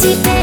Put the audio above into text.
して